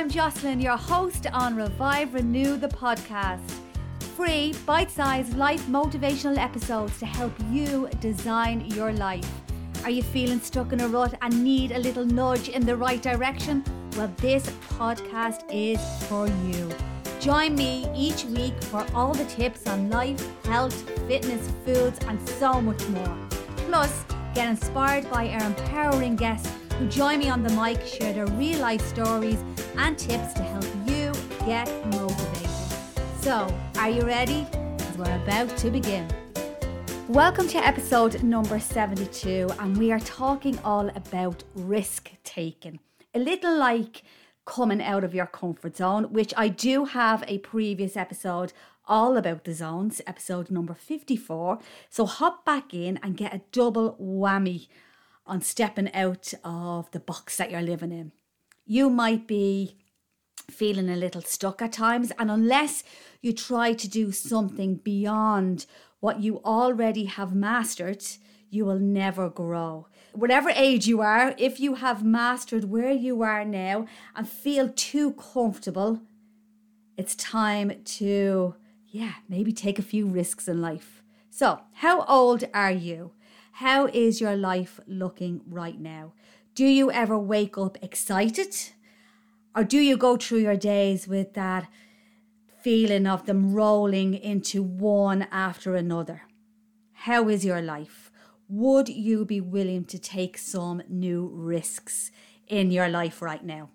I'm Jocelyn, your host on Revive Renew the podcast. Free, bite sized life motivational episodes to help you design your life. Are you feeling stuck in a rut and need a little nudge in the right direction? Well, this podcast is for you. Join me each week for all the tips on life, health, fitness, foods, and so much more. Plus, get inspired by our empowering guests who join me on the mic, share their real life stories and tips to help you get motivated. So, are you ready? We're about to begin. Welcome to episode number 72, and we are talking all about risk taking. A little like coming out of your comfort zone, which I do have a previous episode all about the zones, episode number 54. So hop back in and get a double whammy on stepping out of the box that you're living in. You might be feeling a little stuck at times, and unless you try to do something beyond what you already have mastered, you will never grow. Whatever age you are, if you have mastered where you are now and feel too comfortable, it's time to, yeah, maybe take a few risks in life. So, how old are you? How is your life looking right now? Do you ever wake up excited? Or do you go through your days with that feeling of them rolling into one after another? How is your life? Would you be willing to take some new risks in your life right now?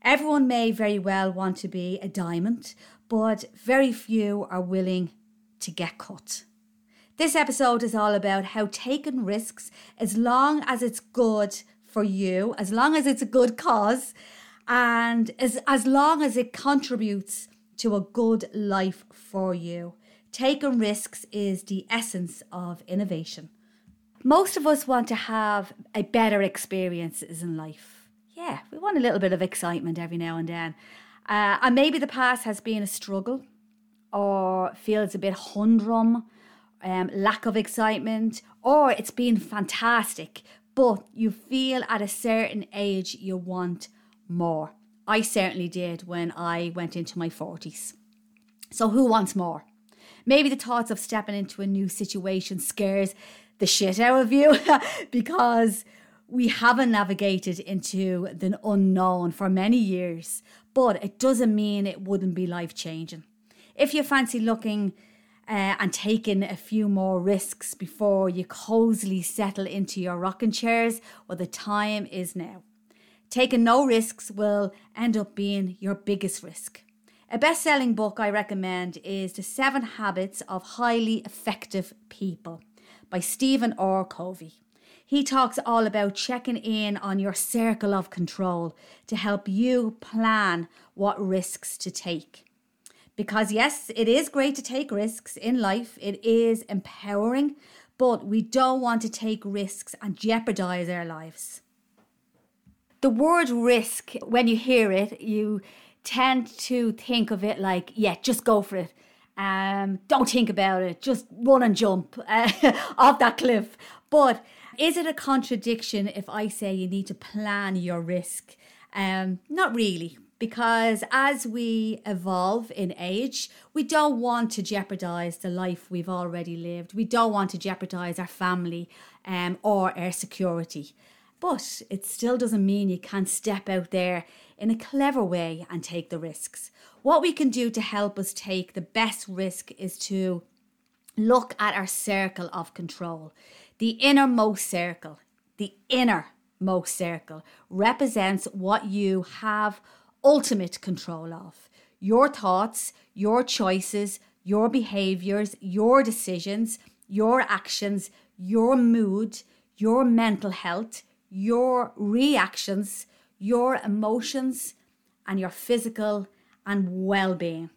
Everyone may very well want to be a diamond, but very few are willing to get cut. This episode is all about how taking risks, as long as it's good for you, as long as it's a good cause, and as, as long as it contributes to a good life for you. Taking risks is the essence of innovation. Most of us want to have a better experiences in life. Yeah, we want a little bit of excitement every now and then. Uh, and maybe the past has been a struggle or feels a bit humdrum um, lack of excitement, or it's been fantastic, but you feel at a certain age you want more. I certainly did when I went into my 40s. So, who wants more? Maybe the thoughts of stepping into a new situation scares the shit out of you because we haven't navigated into the unknown for many years, but it doesn't mean it wouldn't be life changing. If you fancy looking uh, and taking a few more risks before you cozily settle into your rocking chairs, well, the time is now. Taking no risks will end up being your biggest risk. A best selling book I recommend is The Seven Habits of Highly Effective People by Stephen R. Covey. He talks all about checking in on your circle of control to help you plan what risks to take. Because, yes, it is great to take risks in life, it is empowering, but we don't want to take risks and jeopardize our lives. The word risk, when you hear it, you tend to think of it like, yeah, just go for it. Um, don't think about it. Just run and jump uh, off that cliff. But is it a contradiction if I say you need to plan your risk? Um, not really because as we evolve in age, we don't want to jeopardize the life we've already lived. We don't want to jeopardize our family um, or our security. But it still doesn't mean you can't step out there in a clever way and take the risks. What we can do to help us take the best risk is to look at our circle of control. The innermost circle, the innermost circle represents what you have ultimate control of. Your thoughts, your choices, your behaviors, your decisions, your actions, your mood, your mental health, your reactions, your emotions, and your physical and well being.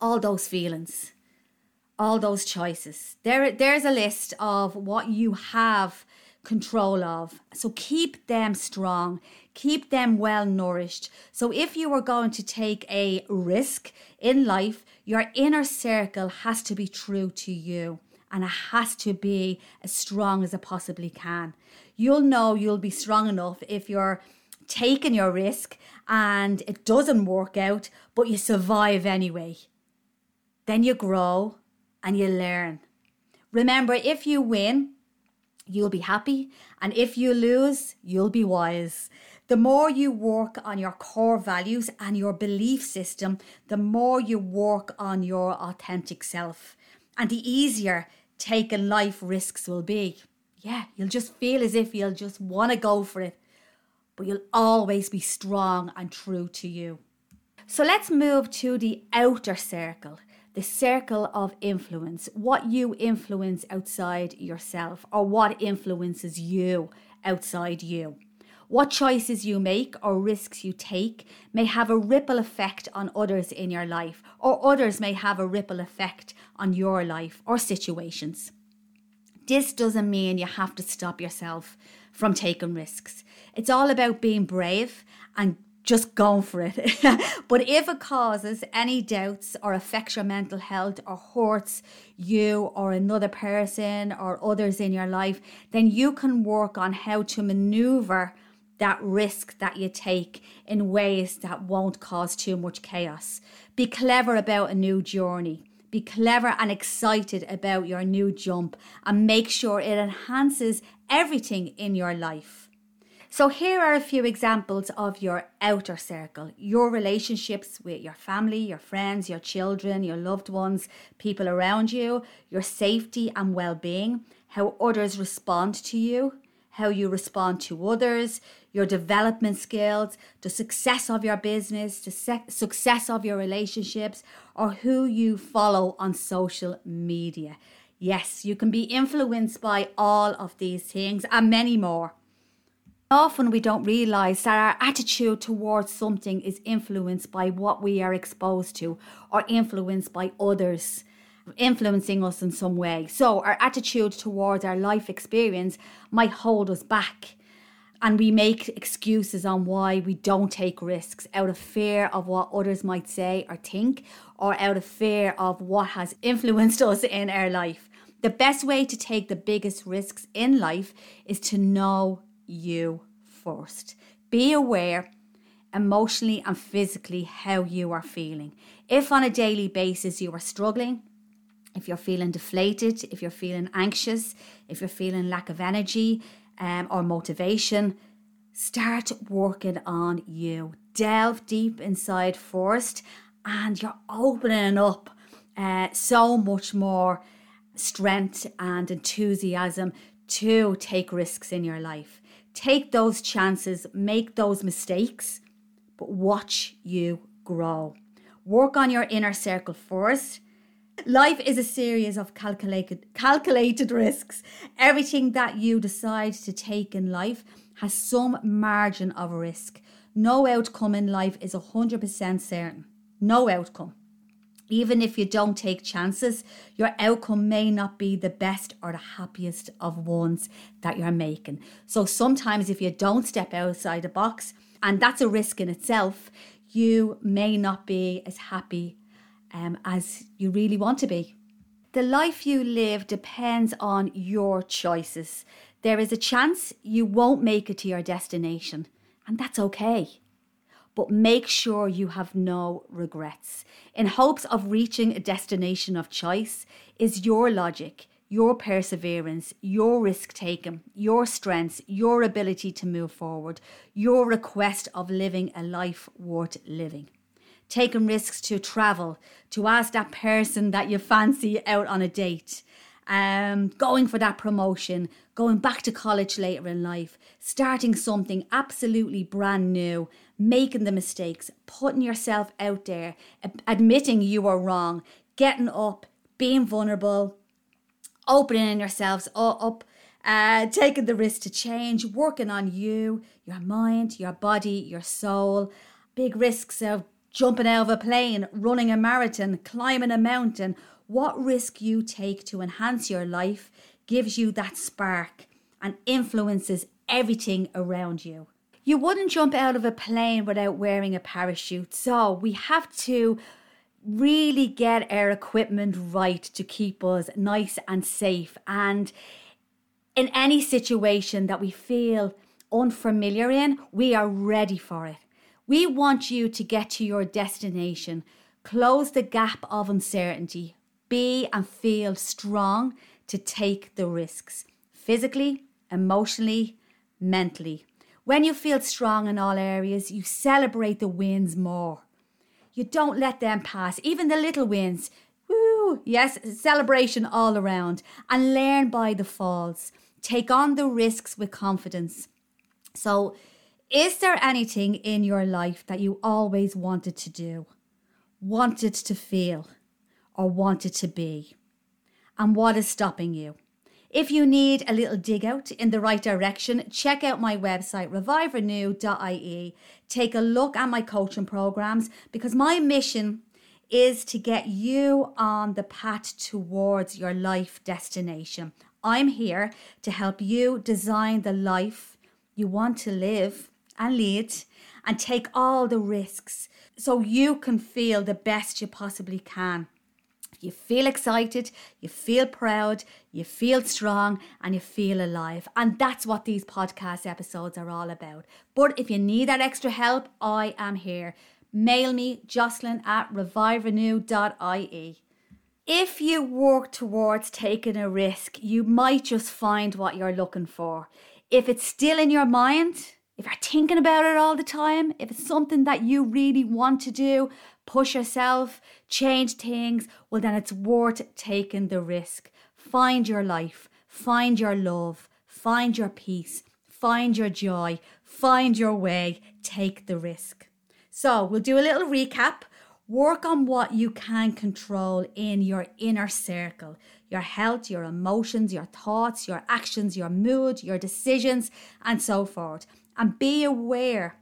All those feelings, all those choices. There, there's a list of what you have control of. So keep them strong, keep them well nourished. So if you are going to take a risk in life, your inner circle has to be true to you and it has to be as strong as it possibly can. You'll know you'll be strong enough if you're taking your risk and it doesn't work out, but you survive anyway. Then you grow and you learn. Remember, if you win, you'll be happy, and if you lose, you'll be wise. The more you work on your core values and your belief system, the more you work on your authentic self, and the easier taking life risks will be. Yeah, you'll just feel as if you'll just want to go for it, but you'll always be strong and true to you. So let's move to the outer circle the circle of influence, what you influence outside yourself, or what influences you outside you. What choices you make or risks you take may have a ripple effect on others in your life, or others may have a ripple effect on your life or situations. This doesn't mean you have to stop yourself from taking risks. It's all about being brave and just going for it. but if it causes any doubts or affects your mental health or hurts you or another person or others in your life, then you can work on how to maneuver that risk that you take in ways that won't cause too much chaos. Be clever about a new journey. Be clever and excited about your new jump and make sure it enhances everything in your life. So, here are a few examples of your outer circle your relationships with your family, your friends, your children, your loved ones, people around you, your safety and well being, how others respond to you, how you respond to others, your development skills, the success of your business, the success of your relationships, or who you follow on social media. Yes, you can be influenced by all of these things and many more. Often we don't realize that our attitude towards something is influenced by what we are exposed to or influenced by others influencing us in some way. So, our attitude towards our life experience might hold us back. And we make excuses on why we don't take risks out of fear of what others might say or think, or out of fear of what has influenced us in our life. The best way to take the biggest risks in life is to know you first. Be aware emotionally and physically how you are feeling. If on a daily basis you are struggling, if you're feeling deflated, if you're feeling anxious, if you're feeling lack of energy um, or motivation, start working on you. Delve deep inside first, and you're opening up uh, so much more strength and enthusiasm to take risks in your life. Take those chances, make those mistakes, but watch you grow. Work on your inner circle first. Life is a series of calculated calculated risks. Everything that you decide to take in life has some margin of risk. No outcome in life is 100% certain. No outcome. Even if you don't take chances, your outcome may not be the best or the happiest of ones that you're making. So sometimes, if you don't step outside the box, and that's a risk in itself, you may not be as happy um, as you really want to be. The life you live depends on your choices. There is a chance you won't make it to your destination, and that's okay but make sure you have no regrets. In hopes of reaching a destination of choice is your logic, your perseverance, your risk taking, your strengths, your ability to move forward, your request of living a life worth living. Taking risks to travel, to ask that person that you fancy out on a date, um, going for that promotion, going back to college later in life, starting something absolutely brand new, making the mistakes, putting yourself out there, admitting you are wrong, getting up, being vulnerable, opening yourselves up, uh, taking the risk to change, working on you, your mind, your body, your soul. Big risks of jumping out of a plane, running a marathon, climbing a mountain, what risk you take to enhance your life gives you that spark and influences everything around you. You wouldn't jump out of a plane without wearing a parachute, so we have to really get our equipment right to keep us nice and safe. And in any situation that we feel unfamiliar in, we are ready for it. We want you to get to your destination, close the gap of uncertainty, be and feel strong to take the risks physically, emotionally, mentally. When you feel strong in all areas, you celebrate the wins more. You don't let them pass, even the little wins. Woo! Yes, celebration all around. And learn by the falls. Take on the risks with confidence. So, is there anything in your life that you always wanted to do, wanted to feel, or wanted to be? And what is stopping you? If you need a little dig out in the right direction, check out my website, reviverenew.ie. Take a look at my coaching programs because my mission is to get you on the path towards your life destination. I'm here to help you design the life you want to live and lead and take all the risks so you can feel the best you possibly can. You feel excited, you feel proud, you feel strong, and you feel alive. And that's what these podcast episodes are all about. But if you need that extra help, I am here. Mail me, Jocelyn at reviverenew.ie. If you work towards taking a risk, you might just find what you're looking for. If it's still in your mind, if you're thinking about it all the time, if it's something that you really want to do, push yourself, change things, well, then it's worth taking the risk. Find your life, find your love, find your peace, find your joy, find your way, take the risk. So, we'll do a little recap. Work on what you can control in your inner circle your health, your emotions, your thoughts, your actions, your mood, your decisions, and so forth and be aware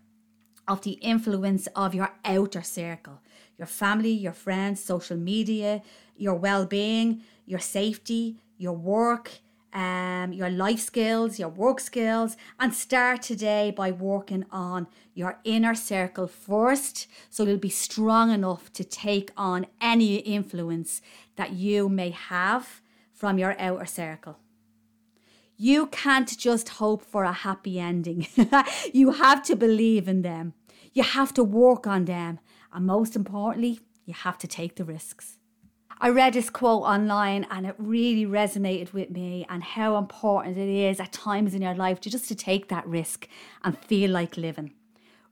of the influence of your outer circle your family, your friends, social media, your well being, your safety, your work, um, your life skills, your work skills, and start today by working on your inner circle first so you'll be strong enough to take on any influence that you may have from your outer circle. You can't just hope for a happy ending. you have to believe in them. You have to work on them. And most importantly, you have to take the risks. I read this quote online and it really resonated with me and how important it is at times in your life to just to take that risk and feel like living.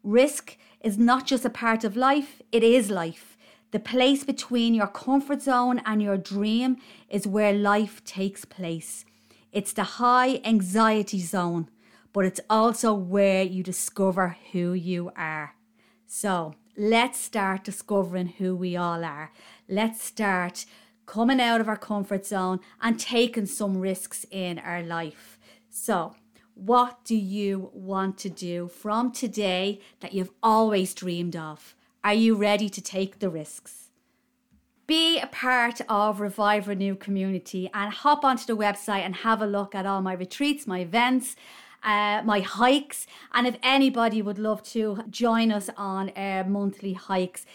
Risk is not just a part of life, it is life. The place between your comfort zone and your dream is where life takes place. It's the high anxiety zone, but it's also where you discover who you are. So let's start discovering who we all are. Let's start coming out of our comfort zone and taking some risks in our life. So, what do you want to do from today that you've always dreamed of? Are you ready to take the risks? Be a part of Revive Renew community and hop onto the website and have a look at all my retreats, my events, uh, my hikes. And if anybody would love to join us on our monthly hikes,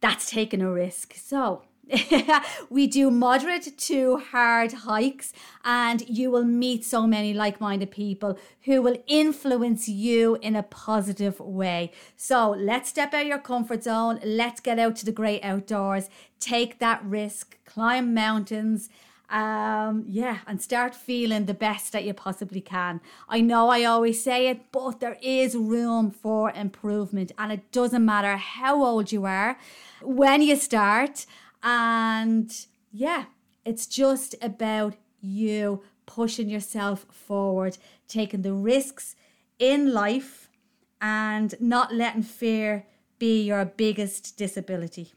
that's taking a risk. So we do moderate to hard hikes, and you will meet so many like minded people who will influence you in a positive way. So let's step out of your comfort zone. Let's get out to the great outdoors, take that risk, climb mountains. Um, yeah, and start feeling the best that you possibly can. I know I always say it, but there is room for improvement, and it doesn't matter how old you are when you start. And yeah, it's just about you pushing yourself forward, taking the risks in life, and not letting fear be your biggest disability.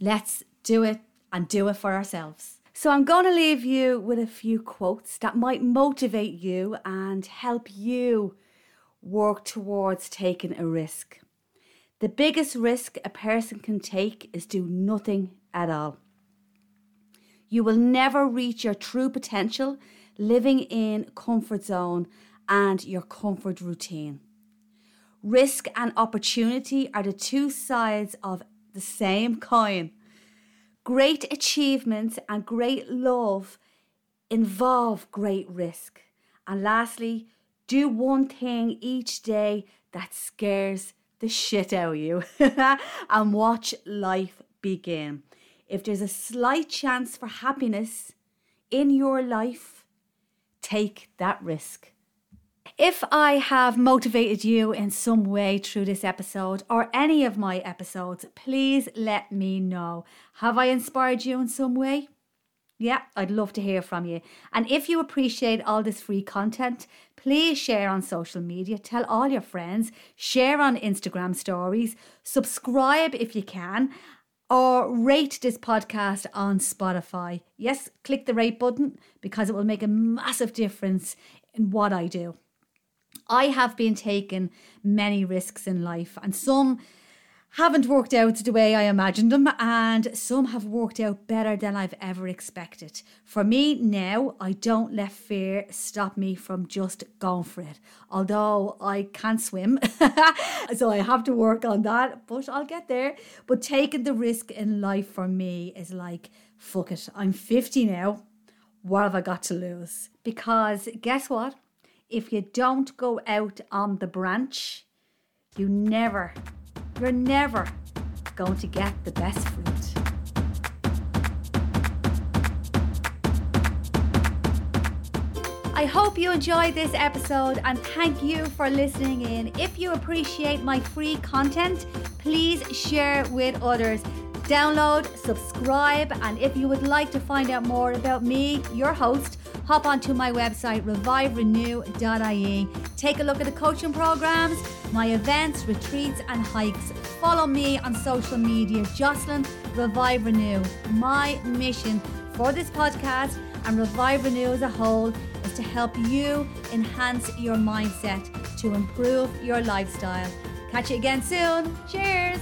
Let's do it and do it for ourselves. So, I'm going to leave you with a few quotes that might motivate you and help you work towards taking a risk. The biggest risk a person can take is do nothing at all. You will never reach your true potential living in comfort zone and your comfort routine. Risk and opportunity are the two sides of the same coin. Great achievements and great love involve great risk. And lastly, Do one thing each day that scares the shit out of you and watch life begin. If there's a slight chance for happiness in your life, take that risk. If I have motivated you in some way through this episode or any of my episodes, please let me know. Have I inspired you in some way? Yeah, I'd love to hear from you. And if you appreciate all this free content, please share on social media, tell all your friends, share on Instagram stories, subscribe if you can, or rate this podcast on Spotify. Yes, click the rate button because it will make a massive difference in what I do. I have been taking many risks in life, and some haven't worked out the way I imagined them, and some have worked out better than I've ever expected. For me now, I don't let fear stop me from just going for it. Although I can't swim, so I have to work on that, but I'll get there. But taking the risk in life for me is like, fuck it, I'm 50 now. What have I got to lose? Because guess what? If you don't go out on the branch, you never you're never going to get the best fruit. I hope you enjoyed this episode and thank you for listening in. If you appreciate my free content, please share with others. Download, subscribe, and if you would like to find out more about me, your host, hop onto my website reviverenew.ie. Take a look at the coaching programs, my events, retreats, and hikes. Follow me on social media, Jocelyn Revive Renew. My mission for this podcast and Revive Renew as a whole is to help you enhance your mindset to improve your lifestyle. Catch you again soon. Cheers.